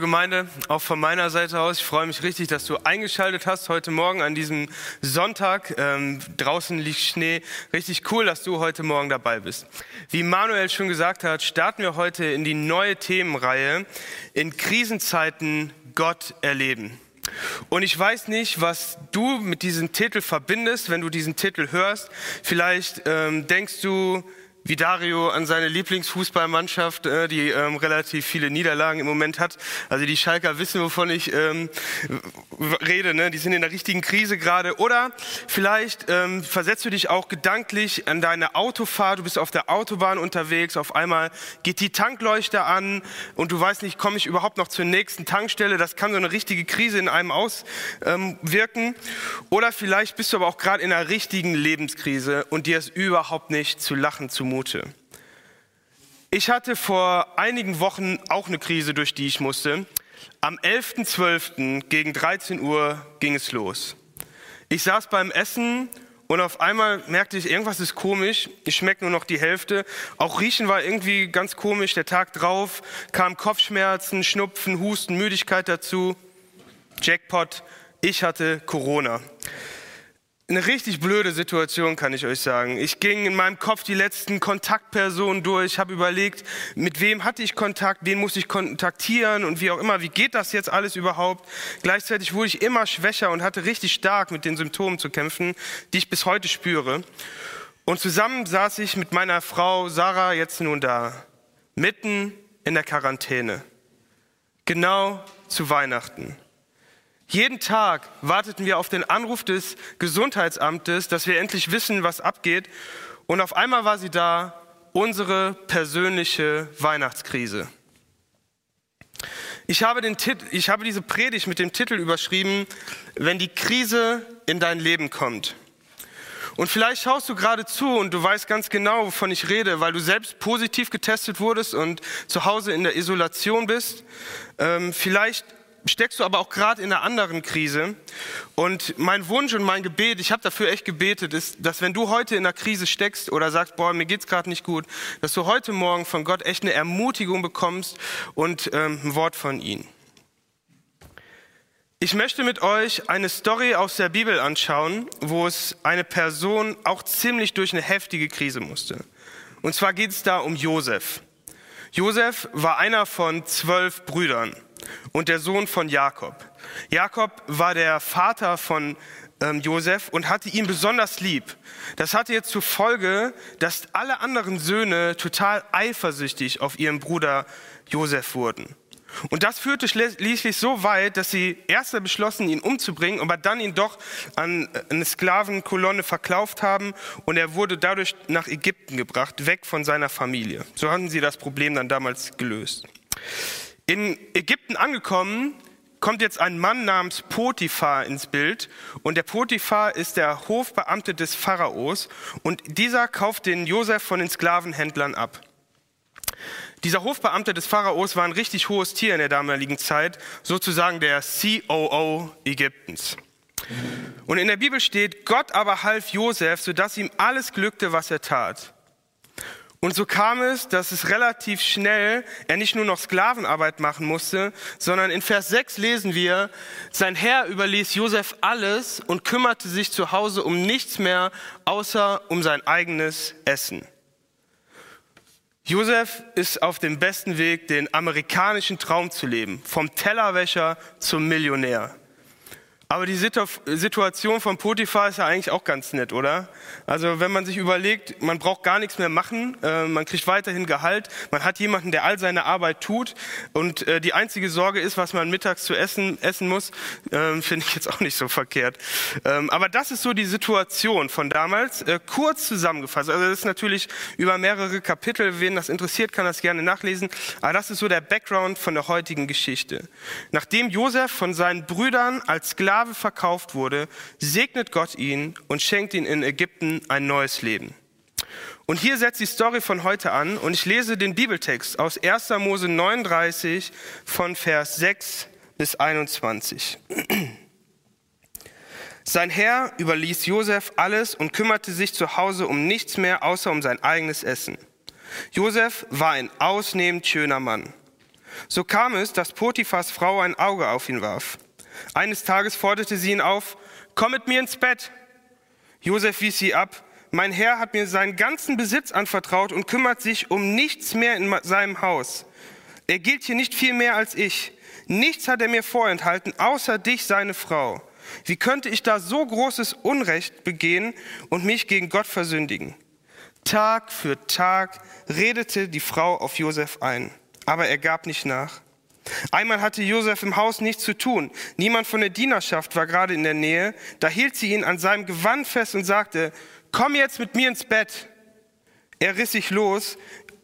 Gemeinde, auch von meiner Seite aus. Ich freue mich richtig, dass du eingeschaltet hast heute Morgen an diesem Sonntag. Ähm, draußen liegt Schnee. Richtig cool, dass du heute Morgen dabei bist. Wie Manuel schon gesagt hat, starten wir heute in die neue Themenreihe in Krisenzeiten Gott erleben. Und ich weiß nicht, was du mit diesem Titel verbindest, wenn du diesen Titel hörst. Vielleicht ähm, denkst du, wie Dario an seine Lieblingsfußballmannschaft, äh, die ähm, relativ viele Niederlagen im Moment hat. Also die Schalker wissen, wovon ich ähm, rede. Ne? Die sind in der richtigen Krise gerade. Oder vielleicht ähm, versetzt du dich auch gedanklich an deine Autofahrt. Du bist auf der Autobahn unterwegs. Auf einmal geht die Tankleuchte an und du weißt nicht, komme ich überhaupt noch zur nächsten Tankstelle? Das kann so eine richtige Krise in einem auswirken. Ähm, Oder vielleicht bist du aber auch gerade in einer richtigen Lebenskrise und dir ist überhaupt nicht zu lachen zu zumute. Ich hatte vor einigen Wochen auch eine Krise, durch die ich musste. Am 11.12. gegen 13 Uhr ging es los. Ich saß beim Essen und auf einmal merkte ich, irgendwas ist komisch. Ich schmecke nur noch die Hälfte. Auch Riechen war irgendwie ganz komisch. Der Tag drauf kamen Kopfschmerzen, Schnupfen, Husten, Müdigkeit dazu. Jackpot, ich hatte Corona eine richtig blöde Situation, kann ich euch sagen. Ich ging in meinem Kopf die letzten Kontaktpersonen durch, habe überlegt, mit wem hatte ich Kontakt, wen muss ich kontaktieren und wie auch immer, wie geht das jetzt alles überhaupt? Gleichzeitig wurde ich immer schwächer und hatte richtig stark mit den Symptomen zu kämpfen, die ich bis heute spüre. Und zusammen saß ich mit meiner Frau Sarah jetzt nun da, mitten in der Quarantäne, genau zu Weihnachten. Jeden Tag warteten wir auf den Anruf des Gesundheitsamtes, dass wir endlich wissen, was abgeht. Und auf einmal war sie da, unsere persönliche Weihnachtskrise. Ich habe, den Tit ich habe diese Predigt mit dem Titel überschrieben, wenn die Krise in dein Leben kommt. Und vielleicht schaust du gerade zu und du weißt ganz genau, wovon ich rede, weil du selbst positiv getestet wurdest und zu Hause in der Isolation bist. Ähm, vielleicht steckst du aber auch gerade in einer anderen Krise. Und mein Wunsch und mein Gebet, ich habe dafür echt gebetet, ist, dass wenn du heute in einer Krise steckst oder sagst, boah, mir geht's gerade nicht gut, dass du heute Morgen von Gott echt eine Ermutigung bekommst und ähm, ein Wort von ihm. Ich möchte mit euch eine Story aus der Bibel anschauen, wo es eine Person auch ziemlich durch eine heftige Krise musste. Und zwar geht es da um Josef. Josef war einer von zwölf Brüdern und der Sohn von Jakob. Jakob war der Vater von ähm, Josef und hatte ihn besonders lieb. Das hatte jetzt zur Folge, dass alle anderen Söhne total eifersüchtig auf ihren Bruder Josef wurden. Und das führte schließlich so weit, dass sie erst beschlossen, ihn umzubringen, aber dann ihn doch an eine Sklavenkolonne verkauft haben und er wurde dadurch nach Ägypten gebracht, weg von seiner Familie. So hatten sie das Problem dann damals gelöst. In Ägypten angekommen, kommt jetzt ein Mann namens Potiphar ins Bild. Und der Potiphar ist der Hofbeamte des Pharaos. Und dieser kauft den Josef von den Sklavenhändlern ab. Dieser Hofbeamte des Pharaos war ein richtig hohes Tier in der damaligen Zeit, sozusagen der COO Ägyptens. Und in der Bibel steht, Gott aber half Josef, sodass ihm alles glückte, was er tat. Und so kam es, dass es relativ schnell er nicht nur noch Sklavenarbeit machen musste, sondern in Vers 6 lesen wir, sein Herr überließ Josef alles und kümmerte sich zu Hause um nichts mehr, außer um sein eigenes Essen. Josef ist auf dem besten Weg, den amerikanischen Traum zu leben, vom Tellerwäscher zum Millionär. Aber die Situation von Potiphar ist ja eigentlich auch ganz nett, oder? Also wenn man sich überlegt, man braucht gar nichts mehr machen, äh, man kriegt weiterhin Gehalt, man hat jemanden, der all seine Arbeit tut und äh, die einzige Sorge ist, was man mittags zu essen, essen muss, äh, finde ich jetzt auch nicht so verkehrt. Ähm, aber das ist so die Situation von damals, äh, kurz zusammengefasst. Also das ist natürlich über mehrere Kapitel, wen das interessiert, kann das gerne nachlesen. Aber das ist so der Background von der heutigen Geschichte. Nachdem Josef von seinen Brüdern als Sklave Sklave verkauft wurde, segnet Gott ihn und schenkt ihn in Ägypten ein neues Leben. Und hier setzt die Story von heute an und ich lese den Bibeltext aus 1. Mose 39 von Vers 6 bis 21. Sein Herr überließ Josef alles und kümmerte sich zu Hause um nichts mehr außer um sein eigenes Essen. Josef war ein ausnehmend schöner Mann. So kam es, dass Potiphas Frau ein Auge auf ihn warf. Eines Tages forderte sie ihn auf, komm mit mir ins Bett. Josef wies sie ab. Mein Herr hat mir seinen ganzen Besitz anvertraut und kümmert sich um nichts mehr in seinem Haus. Er gilt hier nicht viel mehr als ich. Nichts hat er mir vorenthalten, außer dich, seine Frau. Wie könnte ich da so großes Unrecht begehen und mich gegen Gott versündigen? Tag für Tag redete die Frau auf Josef ein, aber er gab nicht nach. Einmal hatte Josef im Haus nichts zu tun. Niemand von der Dienerschaft war gerade in der Nähe. Da hielt sie ihn an seinem Gewand fest und sagte, komm jetzt mit mir ins Bett. Er riss sich los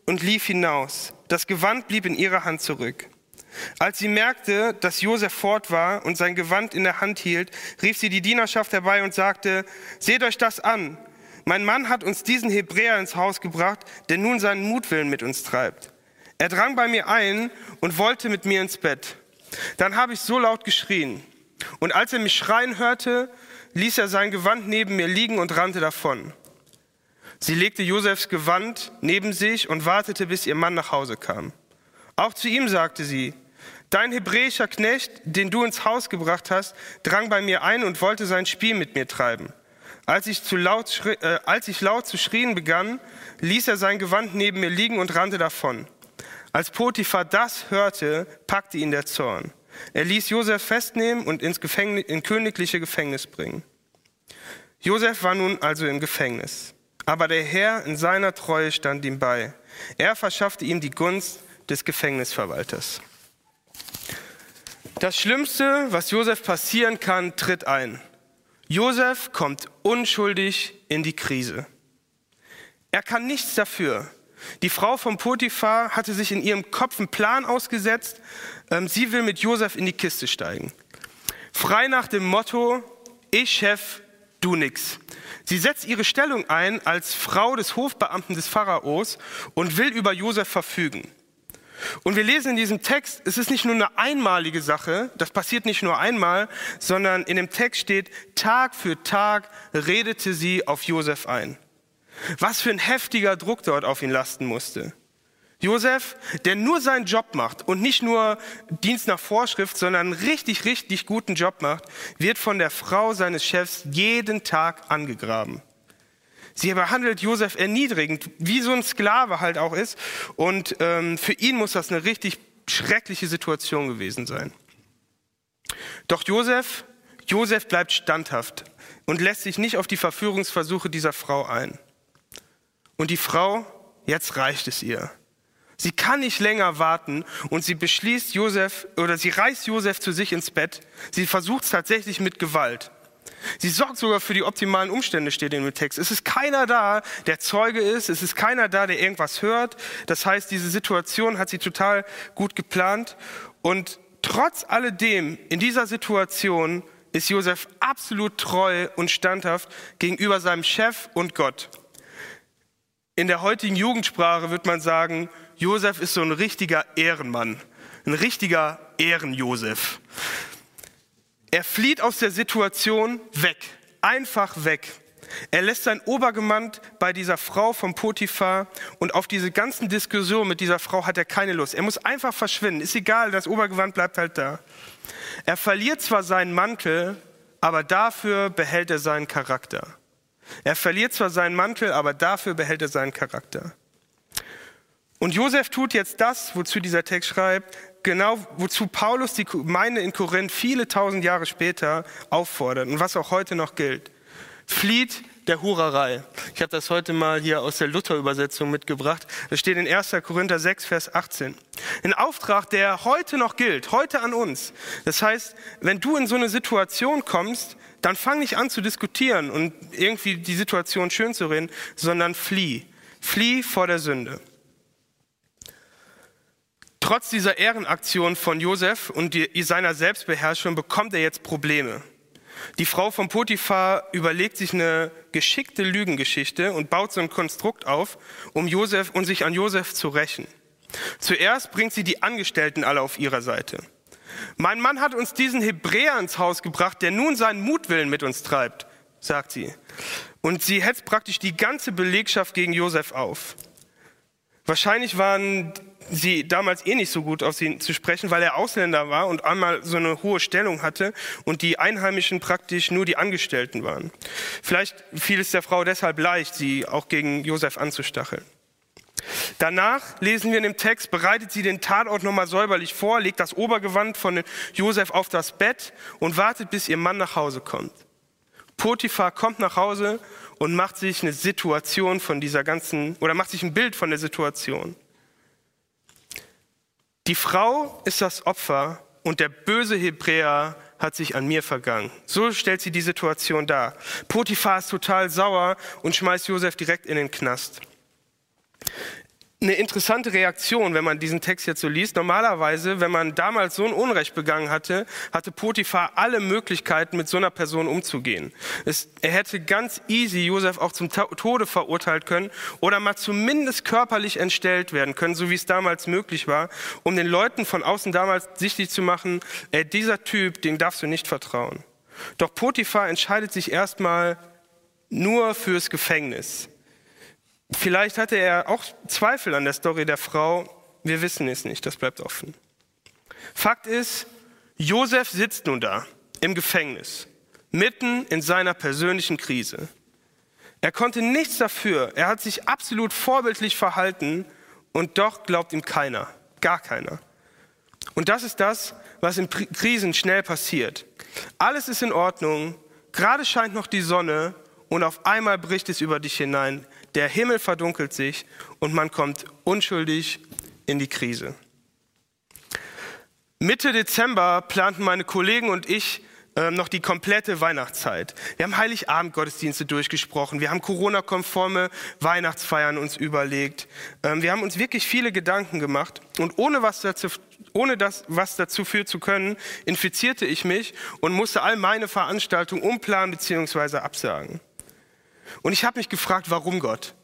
und lief hinaus. Das Gewand blieb in ihrer Hand zurück. Als sie merkte, dass Josef fort war und sein Gewand in der Hand hielt, rief sie die Dienerschaft herbei und sagte, seht euch das an. Mein Mann hat uns diesen Hebräer ins Haus gebracht, der nun seinen Mutwillen mit uns treibt. Er drang bei mir ein und wollte mit mir ins Bett. Dann habe ich so laut geschrien. Und als er mich schreien hörte, ließ er sein Gewand neben mir liegen und rannte davon. Sie legte Josefs Gewand neben sich und wartete, bis ihr Mann nach Hause kam. Auch zu ihm sagte sie, Dein hebräischer Knecht, den du ins Haus gebracht hast, drang bei mir ein und wollte sein Spiel mit mir treiben. Als ich, zu laut, äh, als ich laut zu schrien begann, ließ er sein Gewand neben mir liegen und rannte davon. Als Potiphar das hörte, packte ihn der Zorn. Er ließ Josef festnehmen und ins Gefängnis, in königliche Gefängnis bringen. Josef war nun also im Gefängnis. Aber der Herr in seiner Treue stand ihm bei. Er verschaffte ihm die Gunst des Gefängnisverwalters. Das Schlimmste, was Josef passieren kann, tritt ein. Josef kommt unschuldig in die Krise. Er kann nichts dafür. Die Frau von Potiphar hatte sich in ihrem Kopf einen Plan ausgesetzt. Ähm, sie will mit Josef in die Kiste steigen. Frei nach dem Motto, ich Chef, du nix. Sie setzt ihre Stellung ein als Frau des Hofbeamten des Pharaos und will über Josef verfügen. Und wir lesen in diesem Text, es ist nicht nur eine einmalige Sache, das passiert nicht nur einmal, sondern in dem Text steht, Tag für Tag redete sie auf Josef ein. Was für ein heftiger Druck dort auf ihn lasten musste. Josef, der nur seinen Job macht und nicht nur Dienst nach Vorschrift, sondern einen richtig, richtig guten Job macht, wird von der Frau seines Chefs jeden Tag angegraben. Sie behandelt Josef erniedrigend, wie so ein Sklave halt auch ist. Und ähm, für ihn muss das eine richtig schreckliche Situation gewesen sein. Doch Josef, Josef bleibt standhaft und lässt sich nicht auf die Verführungsversuche dieser Frau ein. Und die Frau, jetzt reicht es ihr. Sie kann nicht länger warten und sie beschließt Josef oder sie reißt Josef zu sich ins Bett. Sie versucht es tatsächlich mit Gewalt. Sie sorgt sogar für die optimalen Umstände, steht in dem Text. Es ist keiner da, der Zeuge ist. Es ist keiner da, der irgendwas hört. Das heißt, diese Situation hat sie total gut geplant. Und trotz alledem, in dieser Situation, ist Josef absolut treu und standhaft gegenüber seinem Chef und Gott. In der heutigen Jugendsprache wird man sagen, Josef ist so ein richtiger Ehrenmann, ein richtiger Ehrenjosef. Er flieht aus der Situation weg, einfach weg. Er lässt sein Obergemand bei dieser Frau vom Potiphar und auf diese ganzen Diskussionen mit dieser Frau hat er keine Lust. Er muss einfach verschwinden. Ist egal, das Obergewand bleibt halt da. Er verliert zwar seinen Mantel, aber dafür behält er seinen Charakter. Er verliert zwar seinen Mantel, aber dafür behält er seinen Charakter. Und Josef tut jetzt das, wozu dieser Text schreibt, genau wozu Paulus die Gemeinde in Korinth viele tausend Jahre später auffordert und was auch heute noch gilt. Flieht der Hurerei. Ich habe das heute mal hier aus der Luther-Übersetzung mitgebracht. Das steht in 1. Korinther 6, Vers 18. Ein Auftrag, der heute noch gilt, heute an uns. Das heißt, wenn du in so eine Situation kommst, dann fang nicht an zu diskutieren und irgendwie die Situation schön zu reden, sondern flieh. Flieh vor der Sünde. Trotz dieser Ehrenaktion von Josef und seiner Selbstbeherrschung bekommt er jetzt Probleme. Die Frau von Potiphar überlegt sich eine geschickte Lügengeschichte und baut so ein Konstrukt auf, um Josef und sich an Josef zu rächen. Zuerst bringt sie die Angestellten alle auf ihrer Seite. Mein Mann hat uns diesen Hebräer ins Haus gebracht, der nun seinen Mutwillen mit uns treibt, sagt sie. Und sie hetzt praktisch die ganze Belegschaft gegen Josef auf. Wahrscheinlich waren sie damals eh nicht so gut auf ihn zu sprechen, weil er Ausländer war und einmal so eine hohe Stellung hatte und die Einheimischen praktisch nur die Angestellten waren. Vielleicht fiel es der Frau deshalb leicht, sie auch gegen Josef anzustacheln. Danach lesen wir in dem Text, bereitet sie den Tatort nochmal säuberlich vor, legt das Obergewand von Josef auf das Bett und wartet, bis ihr Mann nach Hause kommt. Potiphar kommt nach Hause und macht sich eine Situation von dieser ganzen, oder macht sich ein Bild von der Situation. Die Frau ist das Opfer und der böse Hebräer hat sich an mir vergangen. So stellt sie die Situation dar. Potiphar ist total sauer und schmeißt Josef direkt in den Knast eine interessante Reaktion, wenn man diesen Text jetzt so liest. Normalerweise, wenn man damals so ein Unrecht begangen hatte, hatte Potiphar alle Möglichkeiten, mit so einer Person umzugehen. Es, er hätte ganz easy Josef auch zum Tode verurteilt können oder mal zumindest körperlich entstellt werden können, so wie es damals möglich war, um den Leuten von außen damals sichtlich zu machen, ey, dieser Typ, den darfst du nicht vertrauen. Doch Potiphar entscheidet sich erstmal nur fürs Gefängnis. Vielleicht hatte er auch Zweifel an der Story der Frau. Wir wissen es nicht, das bleibt offen. Fakt ist, Josef sitzt nun da im Gefängnis, mitten in seiner persönlichen Krise. Er konnte nichts dafür. Er hat sich absolut vorbildlich verhalten und doch glaubt ihm keiner, gar keiner. Und das ist das, was in Krisen schnell passiert. Alles ist in Ordnung, gerade scheint noch die Sonne und auf einmal bricht es über dich hinein der Himmel verdunkelt sich und man kommt unschuldig in die Krise. Mitte Dezember planten meine Kollegen und ich äh, noch die komplette Weihnachtszeit. Wir haben Heiligabend-Gottesdienste durchgesprochen, wir haben Corona-konforme Weihnachtsfeiern uns überlegt, ähm, wir haben uns wirklich viele Gedanken gemacht und ohne was dazu, ohne das, was dazu führen zu können, infizierte ich mich und musste all meine Veranstaltungen umplanen bzw. absagen. Und ich habe mich gefragt, warum Gott?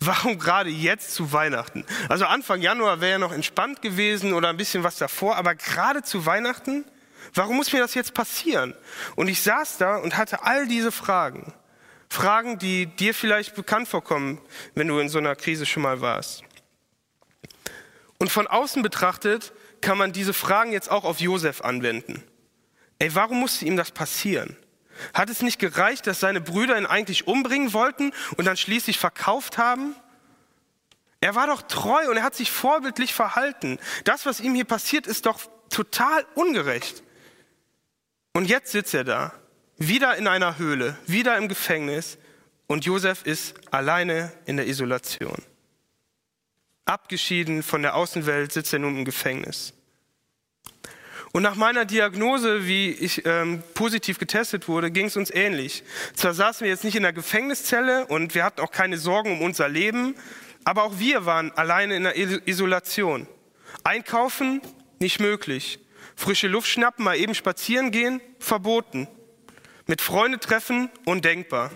Warum gerade jetzt zu Weihnachten? Also Anfang Januar wäre ja noch entspannt gewesen oder ein bisschen was davor, aber gerade zu Weihnachten? Warum muss mir das jetzt passieren? Und ich saß da und hatte all diese Fragen. Fragen, die dir vielleicht bekannt vorkommen, wenn du in so einer Krise schon mal warst. Und von außen betrachtet kann man diese Fragen jetzt auch auf Josef anwenden. Ey, warum musste ihm das passieren? Hat es nicht gereicht, dass seine Brüder ihn eigentlich umbringen wollten und dann schließlich verkauft haben? Er war doch treu und er hat sich vorbildlich verhalten. Das, was ihm hier passiert, ist doch total ungerecht. Und jetzt sitzt er da, wieder in einer Höhle, wieder im Gefängnis und Josef ist alleine in der Isolation. Abgeschieden von der Außenwelt sitzt er nun im Gefängnis. Und nach meiner Diagnose, wie ich ähm, positiv getestet wurde, ging es uns ähnlich. Zwar saßen wir jetzt nicht in der Gefängniszelle und wir hatten auch keine Sorgen um unser Leben, aber auch wir waren alleine in der Isolation. Einkaufen nicht möglich. Frische Luft schnappen, mal eben spazieren gehen, verboten. Mit Freunde treffen, undenkbar.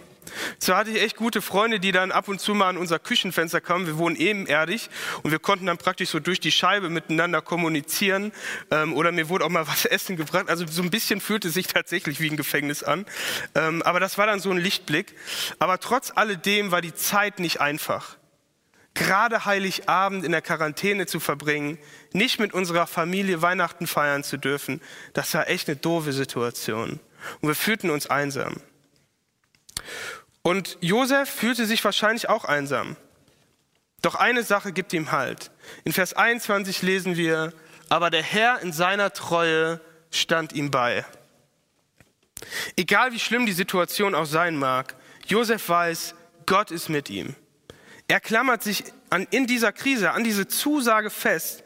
Zwar hatte ich echt gute Freunde, die dann ab und zu mal an unser Küchenfenster kamen. Wir wohnen ebenerdig und wir konnten dann praktisch so durch die Scheibe miteinander kommunizieren. Ähm, oder mir wurde auch mal was essen gebracht. Also so ein bisschen fühlte sich tatsächlich wie ein Gefängnis an. Ähm, aber das war dann so ein Lichtblick. Aber trotz alledem war die Zeit nicht einfach. Gerade Heiligabend in der Quarantäne zu verbringen, nicht mit unserer Familie Weihnachten feiern zu dürfen, das war echt eine doofe Situation. Und wir fühlten uns einsam. Und Josef fühlte sich wahrscheinlich auch einsam. Doch eine Sache gibt ihm Halt. In Vers 21 lesen wir, aber der Herr in seiner Treue stand ihm bei. Egal wie schlimm die Situation auch sein mag, Josef weiß, Gott ist mit ihm. Er klammert sich an, in dieser Krise an diese Zusage fest.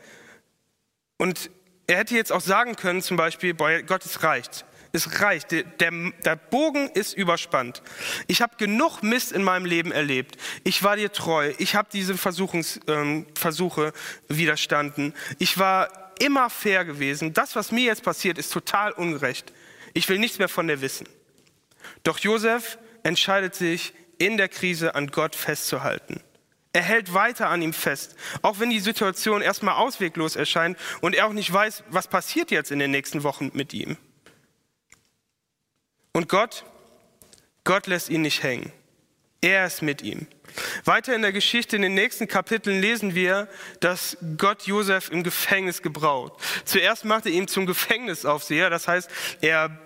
Und er hätte jetzt auch sagen können, zum Beispiel, boah, Gott, es reicht. Es reicht. Der, der, der Bogen ist überspannt. Ich habe genug Mist in meinem Leben erlebt. Ich war dir treu. Ich habe diese Versuchungs, ähm, Versuche widerstanden. Ich war immer fair gewesen. Das, was mir jetzt passiert, ist total ungerecht. Ich will nichts mehr von dir wissen. Doch Josef entscheidet sich, in der Krise an Gott festzuhalten. Er hält weiter an ihm fest, auch wenn die Situation erstmal ausweglos erscheint und er auch nicht weiß, was passiert jetzt in den nächsten Wochen mit ihm. Und Gott, Gott lässt ihn nicht hängen. Er ist mit ihm. Weiter in der Geschichte, in den nächsten Kapiteln lesen wir, dass Gott Josef im Gefängnis gebraucht. Zuerst macht er ihn zum Gefängnisaufseher, das heißt, er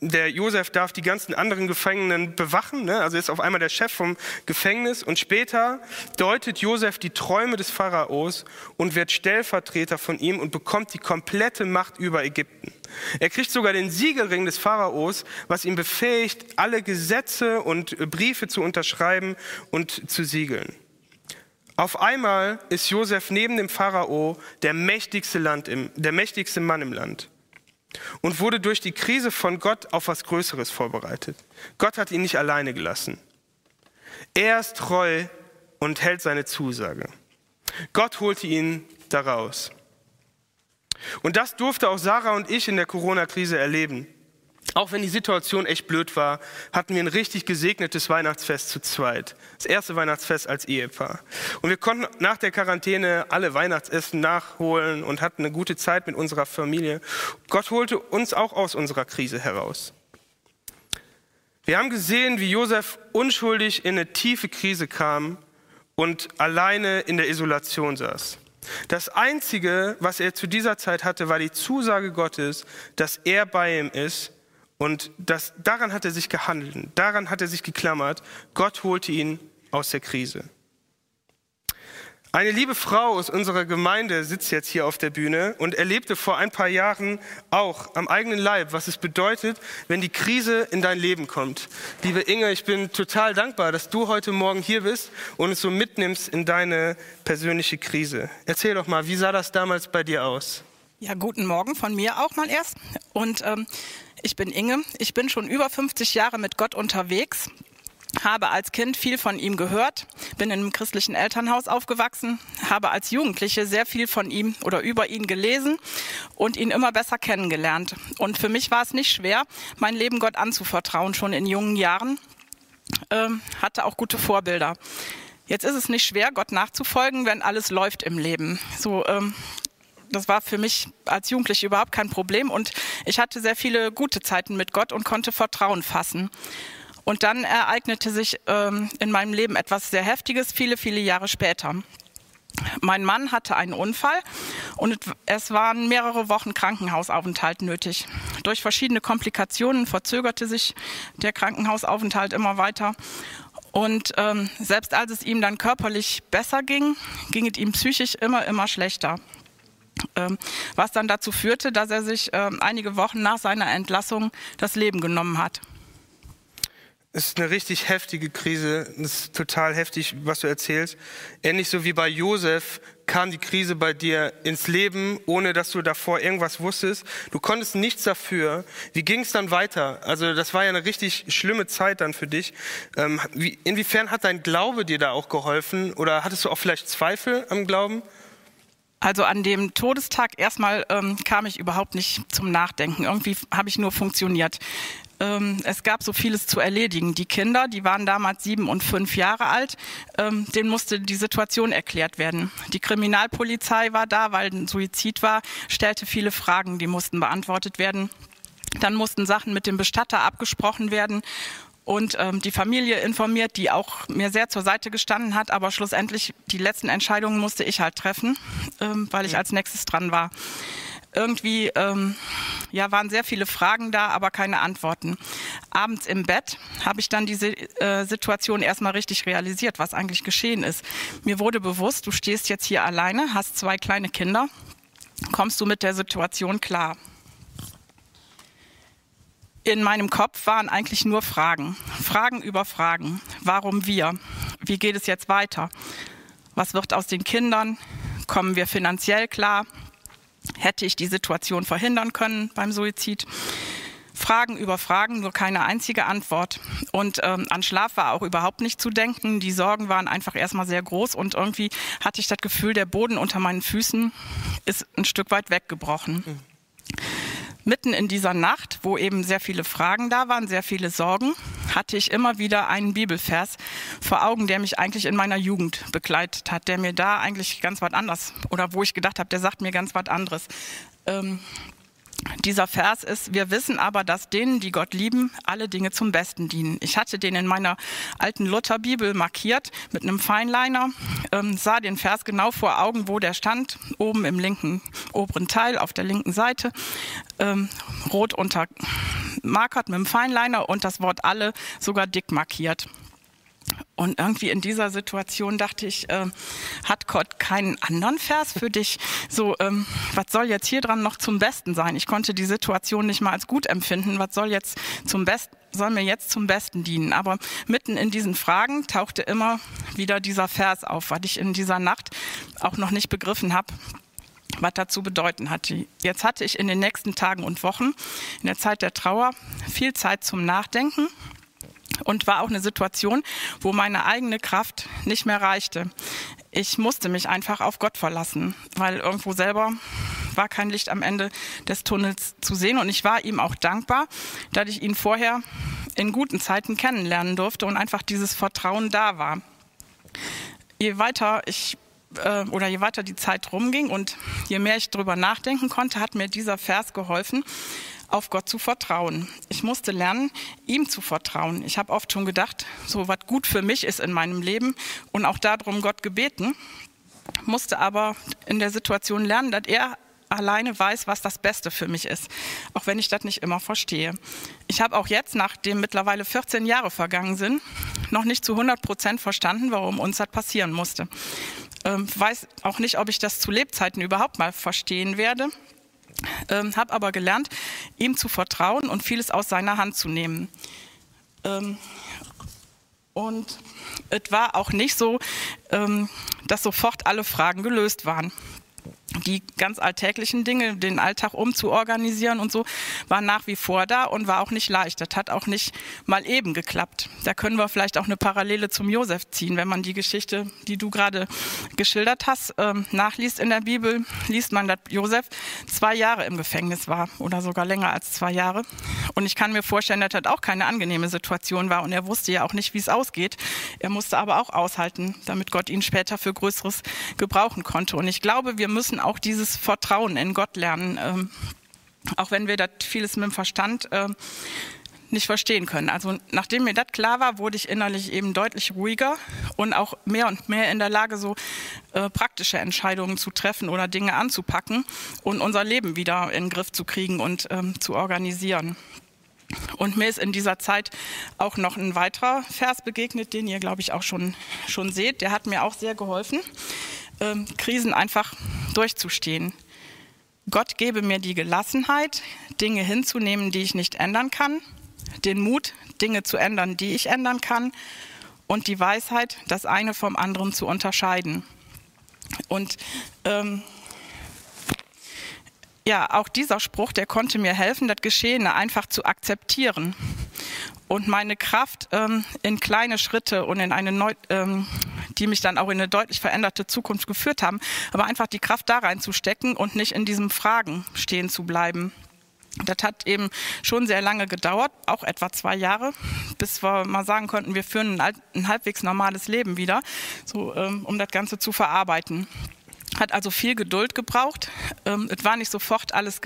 der Josef darf die ganzen anderen Gefangenen bewachen, ne? also ist auf einmal der Chef vom Gefängnis und später deutet Josef die Träume des Pharaos und wird Stellvertreter von ihm und bekommt die komplette Macht über Ägypten. Er kriegt sogar den Siegelring des Pharaos, was ihn befähigt, alle Gesetze und Briefe zu unterschreiben und zu siegeln. Auf einmal ist Josef neben dem Pharao der mächtigste, Land im, der mächtigste Mann im Land und wurde durch die Krise von Gott auf was Größeres vorbereitet. Gott hat ihn nicht alleine gelassen. Er ist treu und hält seine Zusage. Gott holte ihn daraus. Und das durfte auch Sarah und ich in der Corona-Krise erleben. Auch wenn die Situation echt blöd war, hatten wir ein richtig gesegnetes Weihnachtsfest zu zweit. Das erste Weihnachtsfest als Ehepaar. Und wir konnten nach der Quarantäne alle Weihnachtsessen nachholen und hatten eine gute Zeit mit unserer Familie. Gott holte uns auch aus unserer Krise heraus. Wir haben gesehen, wie Josef unschuldig in eine tiefe Krise kam und alleine in der Isolation saß. Das Einzige, was er zu dieser Zeit hatte, war die Zusage Gottes, dass er bei ihm ist und das, daran hat er sich gehandelt, daran hat er sich geklammert. Gott holte ihn aus der Krise. Eine liebe Frau aus unserer Gemeinde sitzt jetzt hier auf der Bühne und erlebte vor ein paar Jahren auch am eigenen Leib, was es bedeutet, wenn die Krise in dein Leben kommt. Liebe Inge, ich bin total dankbar, dass du heute Morgen hier bist und es so mitnimmst in deine persönliche Krise. Erzähl doch mal, wie sah das damals bei dir aus? Ja, guten Morgen von mir auch mal erst. Und ähm, ich bin Inge. Ich bin schon über 50 Jahre mit Gott unterwegs habe als Kind viel von ihm gehört, bin in einem christlichen Elternhaus aufgewachsen, habe als Jugendliche sehr viel von ihm oder über ihn gelesen und ihn immer besser kennengelernt. Und für mich war es nicht schwer, mein Leben Gott anzuvertrauen, schon in jungen Jahren, ähm, hatte auch gute Vorbilder. Jetzt ist es nicht schwer, Gott nachzufolgen, wenn alles läuft im Leben. So ähm, das war für mich als Jugendliche überhaupt kein Problem und ich hatte sehr viele gute Zeiten mit Gott und konnte Vertrauen fassen. Und dann ereignete sich ähm, in meinem Leben etwas sehr Heftiges, viele, viele Jahre später. Mein Mann hatte einen Unfall und es waren mehrere Wochen Krankenhausaufenthalt nötig. Durch verschiedene Komplikationen verzögerte sich der Krankenhausaufenthalt immer weiter. Und ähm, selbst als es ihm dann körperlich besser ging, ging es ihm psychisch immer, immer schlechter. Ähm, was dann dazu führte, dass er sich ähm, einige Wochen nach seiner Entlassung das Leben genommen hat. Es ist eine richtig heftige Krise. Es ist total heftig, was du erzählst. Ähnlich so wie bei Josef kam die Krise bei dir ins Leben, ohne dass du davor irgendwas wusstest. Du konntest nichts dafür. Wie ging es dann weiter? Also das war ja eine richtig schlimme Zeit dann für dich. Ähm, inwiefern hat dein Glaube dir da auch geholfen? Oder hattest du auch vielleicht Zweifel am Glauben? Also an dem Todestag erstmal ähm, kam ich überhaupt nicht zum Nachdenken. Irgendwie habe ich nur funktioniert. Ähm, es gab so vieles zu erledigen. Die Kinder, die waren damals sieben und fünf Jahre alt, ähm, denen musste die Situation erklärt werden. Die Kriminalpolizei war da, weil ein Suizid war, stellte viele Fragen, die mussten beantwortet werden. Dann mussten Sachen mit dem Bestatter abgesprochen werden und ähm, die Familie informiert, die auch mir sehr zur Seite gestanden hat, aber schlussendlich die letzten Entscheidungen musste ich halt treffen, ähm, weil ich als nächstes dran war. Irgendwie ähm, ja, waren sehr viele Fragen da, aber keine Antworten. Abends im Bett habe ich dann diese äh, Situation erstmal richtig realisiert, was eigentlich geschehen ist. Mir wurde bewusst, du stehst jetzt hier alleine, hast zwei kleine Kinder kommst du mit der Situation klar? In meinem Kopf waren eigentlich nur Fragen. Fragen über Fragen. Warum wir? Wie geht es jetzt weiter? Was wird aus den Kindern? Kommen wir finanziell klar? Hätte ich die Situation verhindern können beim Suizid? Fragen über Fragen, nur keine einzige Antwort. Und ähm, an Schlaf war auch überhaupt nicht zu denken. Die Sorgen waren einfach erstmal sehr groß und irgendwie hatte ich das Gefühl, der Boden unter meinen Füßen ist ein Stück weit weggebrochen. Mhm mitten in dieser Nacht, wo eben sehr viele Fragen da waren, sehr viele Sorgen, hatte ich immer wieder einen Bibelvers vor Augen, der mich eigentlich in meiner Jugend begleitet hat, der mir da eigentlich ganz was anderes oder wo ich gedacht habe, der sagt mir ganz was anderes. Ähm, dieser Vers ist, wir wissen aber, dass denen, die Gott lieben, alle Dinge zum Besten dienen. Ich hatte den in meiner alten Lutherbibel markiert mit einem Feinliner, ähm, sah den Vers genau vor Augen, wo der stand, oben im linken oberen Teil auf der linken Seite, ähm, rot untermarkert mit dem Feinliner und das Wort alle sogar dick markiert. Und irgendwie in dieser Situation dachte ich, äh, hat Gott keinen anderen Vers für dich? So, ähm, was soll jetzt hier dran noch zum Besten sein? Ich konnte die Situation nicht mal als gut empfinden. Was soll jetzt zum Besten, soll mir jetzt zum Besten dienen? Aber mitten in diesen Fragen tauchte immer wieder dieser Vers auf, was ich in dieser Nacht auch noch nicht begriffen habe was dazu bedeuten hat. Jetzt hatte ich in den nächsten Tagen und Wochen, in der Zeit der Trauer, viel Zeit zum Nachdenken und war auch eine Situation, wo meine eigene Kraft nicht mehr reichte. Ich musste mich einfach auf Gott verlassen, weil irgendwo selber war kein Licht am Ende des Tunnels zu sehen und ich war ihm auch dankbar, dass ich ihn vorher in guten Zeiten kennenlernen durfte und einfach dieses Vertrauen da war. Je weiter ich äh, oder je weiter die Zeit rumging und je mehr ich darüber nachdenken konnte, hat mir dieser Vers geholfen, auf Gott zu vertrauen. Ich musste lernen, ihm zu vertrauen. Ich habe oft schon gedacht, so was gut für mich ist in meinem Leben und auch darum Gott gebeten, musste aber in der Situation lernen, dass er alleine weiß, was das Beste für mich ist, auch wenn ich das nicht immer verstehe. Ich habe auch jetzt, nachdem mittlerweile 14 Jahre vergangen sind, noch nicht zu 100 Prozent verstanden, warum uns das passieren musste. Ähm, weiß auch nicht, ob ich das zu Lebzeiten überhaupt mal verstehen werde ähm, habe aber gelernt, ihm zu vertrauen und vieles aus seiner Hand zu nehmen. Ähm, und es war auch nicht so, ähm, dass sofort alle Fragen gelöst waren die ganz alltäglichen Dinge, den Alltag umzuorganisieren und so, war nach wie vor da und war auch nicht leicht. Das hat auch nicht mal eben geklappt. Da können wir vielleicht auch eine Parallele zum Josef ziehen. Wenn man die Geschichte, die du gerade geschildert hast, ähm, nachliest in der Bibel, liest man, dass Josef zwei Jahre im Gefängnis war oder sogar länger als zwei Jahre. Und ich kann mir vorstellen, dass das auch keine angenehme Situation war und er wusste ja auch nicht, wie es ausgeht. Er musste aber auch aushalten, damit Gott ihn später für Größeres gebrauchen konnte. Und ich glaube, wir müssen auch dieses Vertrauen in Gott lernen, ähm, auch wenn wir das vieles mit dem Verstand äh, nicht verstehen können. Also nachdem mir das klar war, wurde ich innerlich eben deutlich ruhiger und auch mehr und mehr in der Lage, so äh, praktische Entscheidungen zu treffen oder Dinge anzupacken und unser Leben wieder in den Griff zu kriegen und ähm, zu organisieren. Und mir ist in dieser Zeit auch noch ein weiterer Vers begegnet, den ihr, glaube ich, auch schon, schon seht. Der hat mir auch sehr geholfen ähm, Krisen einfach durchzustehen. Gott gebe mir die Gelassenheit, Dinge hinzunehmen, die ich nicht ändern kann, den Mut, Dinge zu ändern, die ich ändern kann und die Weisheit, das eine vom anderen zu unterscheiden. Und ähm, ja, auch dieser Spruch, der konnte mir helfen, das Geschehene einfach zu akzeptieren und meine Kraft ähm, in kleine Schritte und in eine neu, ähm, die mich dann auch in eine deutlich veränderte Zukunft geführt haben, aber einfach die Kraft da reinzustecken und nicht in diesem Fragen stehen zu bleiben. Das hat eben schon sehr lange gedauert, auch etwa zwei Jahre, bis wir mal sagen konnten, wir führen ein, ein halbwegs normales Leben wieder, so, ähm, um das Ganze zu verarbeiten. Hat also viel Geduld gebraucht. Ähm, es war nicht sofort alles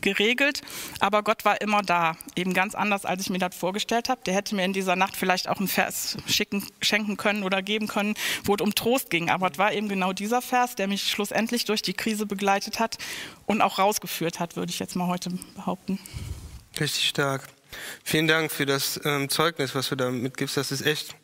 geregelt, aber Gott war immer da. Eben ganz anders, als ich mir das vorgestellt habe. Der hätte mir in dieser Nacht vielleicht auch einen Vers schicken, schenken können oder geben können, wo es um Trost ging. Aber es war eben genau dieser Vers, der mich schlussendlich durch die Krise begleitet hat und auch rausgeführt hat, würde ich jetzt mal heute behaupten. Richtig stark. Vielen Dank für das ähm, Zeugnis, was du da mitgibst. Das ist echt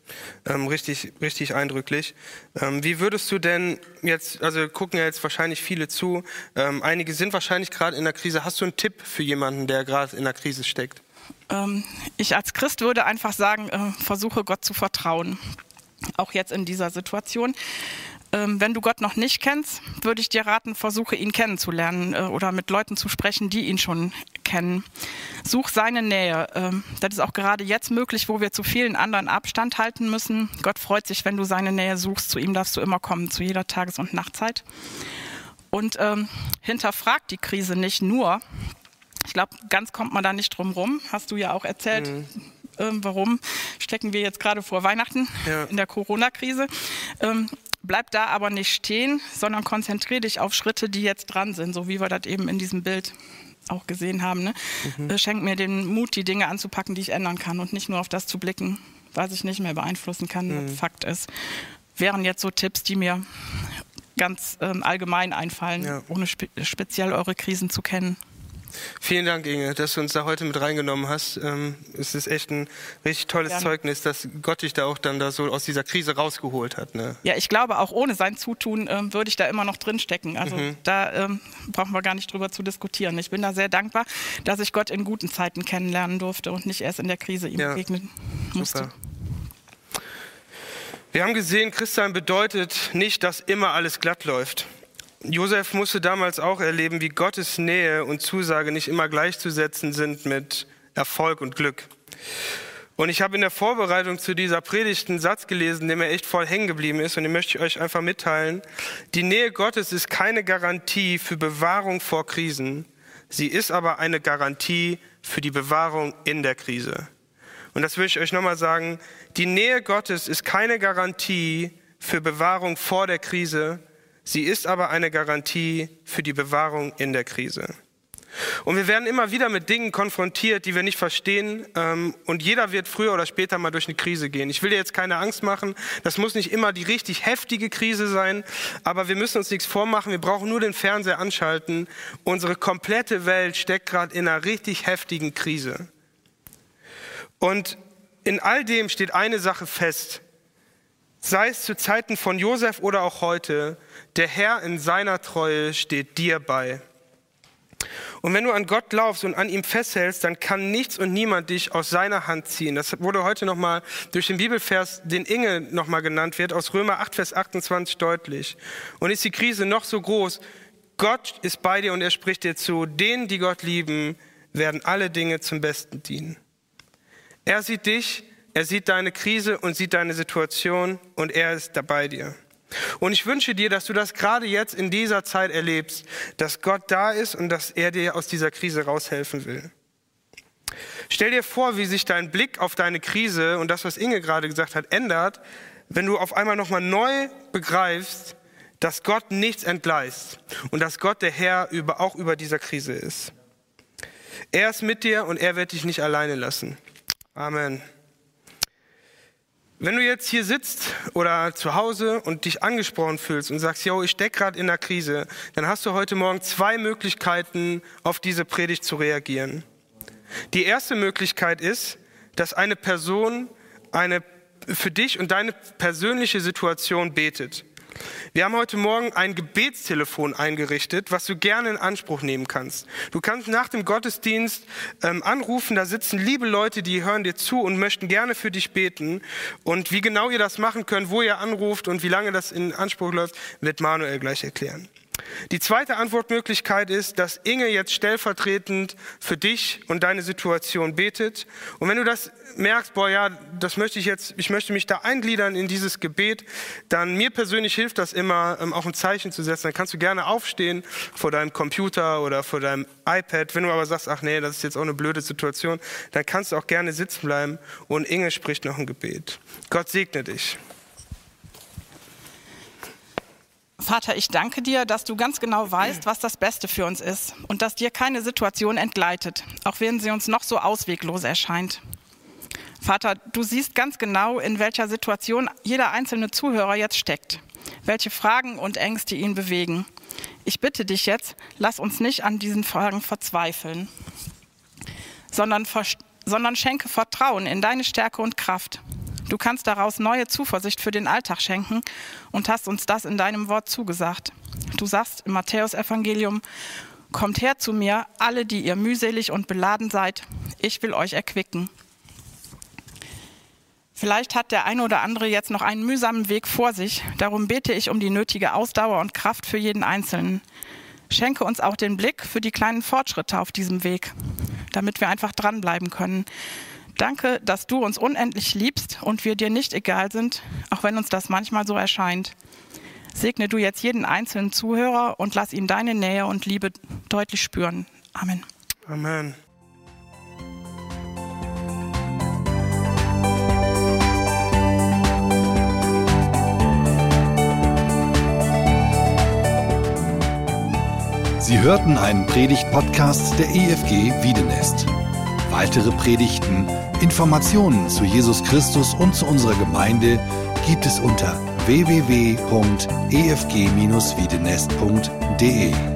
ähm, richtig, richtig eindrücklich. Ähm, wie würdest du denn jetzt, also gucken ja jetzt wahrscheinlich viele zu, ähm, einige sind wahrscheinlich gerade in der Krise. Hast du einen Tipp für jemanden, der gerade in der Krise steckt? Ähm, ich als Christ würde einfach sagen, äh, versuche Gott zu vertrauen. Auch jetzt in dieser Situation. Ähm, wenn du Gott noch nicht kennst, würde ich dir raten, versuche ihn kennenzulernen äh, oder mit Leuten zu sprechen, die ihn schon kennen. Such seine Nähe. Ähm, das ist auch gerade jetzt möglich, wo wir zu vielen anderen Abstand halten müssen. Gott freut sich, wenn du seine Nähe suchst. Zu ihm darfst du immer kommen, zu jeder Tages- und Nachtzeit. Und ähm, hinterfrag die Krise nicht nur. Ich glaube, ganz kommt man da nicht drum rum. Hast du ja auch erzählt. Mhm. Ähm, warum stecken wir jetzt gerade vor Weihnachten ja. in der Corona-Krise? Ähm, Bleib da aber nicht stehen, sondern konzentriere dich auf Schritte, die jetzt dran sind, so wie wir das eben in diesem Bild auch gesehen haben. Ne? Mhm. Äh, schenk mir den Mut, die Dinge anzupacken, die ich ändern kann und nicht nur auf das zu blicken, was ich nicht mehr beeinflussen kann, mhm. was Fakt ist. Wären jetzt so Tipps, die mir ganz ähm, allgemein einfallen, ja. ohne spe speziell eure Krisen zu kennen. Vielen Dank, Inge, dass du uns da heute mit reingenommen hast. Ähm, es ist echt ein richtig tolles Gerne. Zeugnis, dass Gott dich da auch dann da so aus dieser Krise rausgeholt hat. Ne? Ja, ich glaube, auch ohne sein Zutun ähm, würde ich da immer noch drinstecken. Also mhm. da ähm, brauchen wir gar nicht drüber zu diskutieren. Ich bin da sehr dankbar, dass ich Gott in guten Zeiten kennenlernen durfte und nicht erst in der Krise ihm ja. begegnen musste. Super. Wir haben gesehen, Christsein bedeutet nicht, dass immer alles glatt läuft. Josef musste damals auch erleben, wie Gottes Nähe und Zusage nicht immer gleichzusetzen sind mit Erfolg und Glück. Und ich habe in der Vorbereitung zu dieser Predigt einen Satz gelesen, der mir echt voll hängen geblieben ist und den möchte ich euch einfach mitteilen. Die Nähe Gottes ist keine Garantie für Bewahrung vor Krisen. Sie ist aber eine Garantie für die Bewahrung in der Krise. Und das will ich euch nochmal sagen. Die Nähe Gottes ist keine Garantie für Bewahrung vor der Krise. Sie ist aber eine Garantie für die Bewahrung in der Krise. Und wir werden immer wieder mit Dingen konfrontiert, die wir nicht verstehen. Ähm, und jeder wird früher oder später mal durch eine Krise gehen. Ich will dir jetzt keine Angst machen. Das muss nicht immer die richtig heftige Krise sein. Aber wir müssen uns nichts vormachen. Wir brauchen nur den Fernseher anschalten. Unsere komplette Welt steckt gerade in einer richtig heftigen Krise. Und in all dem steht eine Sache fest sei es zu Zeiten von Josef oder auch heute, der Herr in seiner Treue steht dir bei. Und wenn du an Gott glaubst und an ihm festhältst, dann kann nichts und niemand dich aus seiner Hand ziehen. Das wurde heute nochmal durch den Bibelvers, den Inge nochmal genannt wird, aus Römer 8, Vers 28 deutlich. Und ist die Krise noch so groß, Gott ist bei dir und er spricht dir zu, denen, die Gott lieben, werden alle Dinge zum Besten dienen. Er sieht dich, er sieht deine Krise und sieht deine Situation und er ist dabei dir. Und ich wünsche dir, dass du das gerade jetzt in dieser Zeit erlebst, dass Gott da ist und dass er dir aus dieser Krise raushelfen will. Stell dir vor, wie sich dein Blick auf deine Krise und das, was Inge gerade gesagt hat, ändert, wenn du auf einmal nochmal neu begreifst, dass Gott nichts entgleist und dass Gott der Herr über, auch über dieser Krise ist. Er ist mit dir und er wird dich nicht alleine lassen. Amen. Wenn du jetzt hier sitzt oder zu Hause und dich angesprochen fühlst und sagst, yo, ich stecke gerade in einer Krise, dann hast du heute Morgen zwei Möglichkeiten, auf diese Predigt zu reagieren. Die erste Möglichkeit ist, dass eine Person eine, für dich und deine persönliche Situation betet. Wir haben heute Morgen ein Gebetstelefon eingerichtet, was du gerne in Anspruch nehmen kannst. Du kannst nach dem Gottesdienst ähm, anrufen, da sitzen liebe Leute, die hören dir zu und möchten gerne für dich beten. Und wie genau ihr das machen könnt, wo ihr anruft und wie lange das in Anspruch läuft, wird Manuel gleich erklären. Die zweite Antwortmöglichkeit ist, dass Inge jetzt stellvertretend für dich und deine Situation betet. Und wenn du das merkst, boah, ja, das möchte ich jetzt, ich möchte mich da eingliedern in dieses Gebet, dann mir persönlich hilft das immer, ähm, auch ein Zeichen zu setzen. Dann kannst du gerne aufstehen vor deinem Computer oder vor deinem iPad. Wenn du aber sagst, ach nee, das ist jetzt auch eine blöde Situation, dann kannst du auch gerne sitzen bleiben und Inge spricht noch ein Gebet. Gott segne dich. Vater, ich danke dir, dass du ganz genau weißt, was das Beste für uns ist und dass dir keine Situation entgleitet, auch wenn sie uns noch so ausweglos erscheint. Vater, du siehst ganz genau, in welcher Situation jeder einzelne Zuhörer jetzt steckt, welche Fragen und Ängste ihn bewegen. Ich bitte dich jetzt, lass uns nicht an diesen Fragen verzweifeln, sondern sondern schenke Vertrauen in deine Stärke und Kraft. Du kannst daraus neue Zuversicht für den Alltag schenken und hast uns das in deinem Wort zugesagt. Du sagst im Matthäusevangelium, kommt her zu mir, alle, die ihr mühselig und beladen seid, ich will euch erquicken. Vielleicht hat der eine oder andere jetzt noch einen mühsamen Weg vor sich. Darum bete ich um die nötige Ausdauer und Kraft für jeden Einzelnen. Schenke uns auch den Blick für die kleinen Fortschritte auf diesem Weg, damit wir einfach dranbleiben können. Danke, dass du uns unendlich liebst und wir dir nicht egal sind, auch wenn uns das manchmal so erscheint. Segne du jetzt jeden einzelnen Zuhörer und lass ihn deine Nähe und Liebe deutlich spüren. Amen. Amen. Sie hörten einen Predigt-Podcast der EFG Wiedenest. Weitere Predigten, Informationen zu Jesus Christus und zu unserer Gemeinde gibt es unter www.efg-wiedenest.de.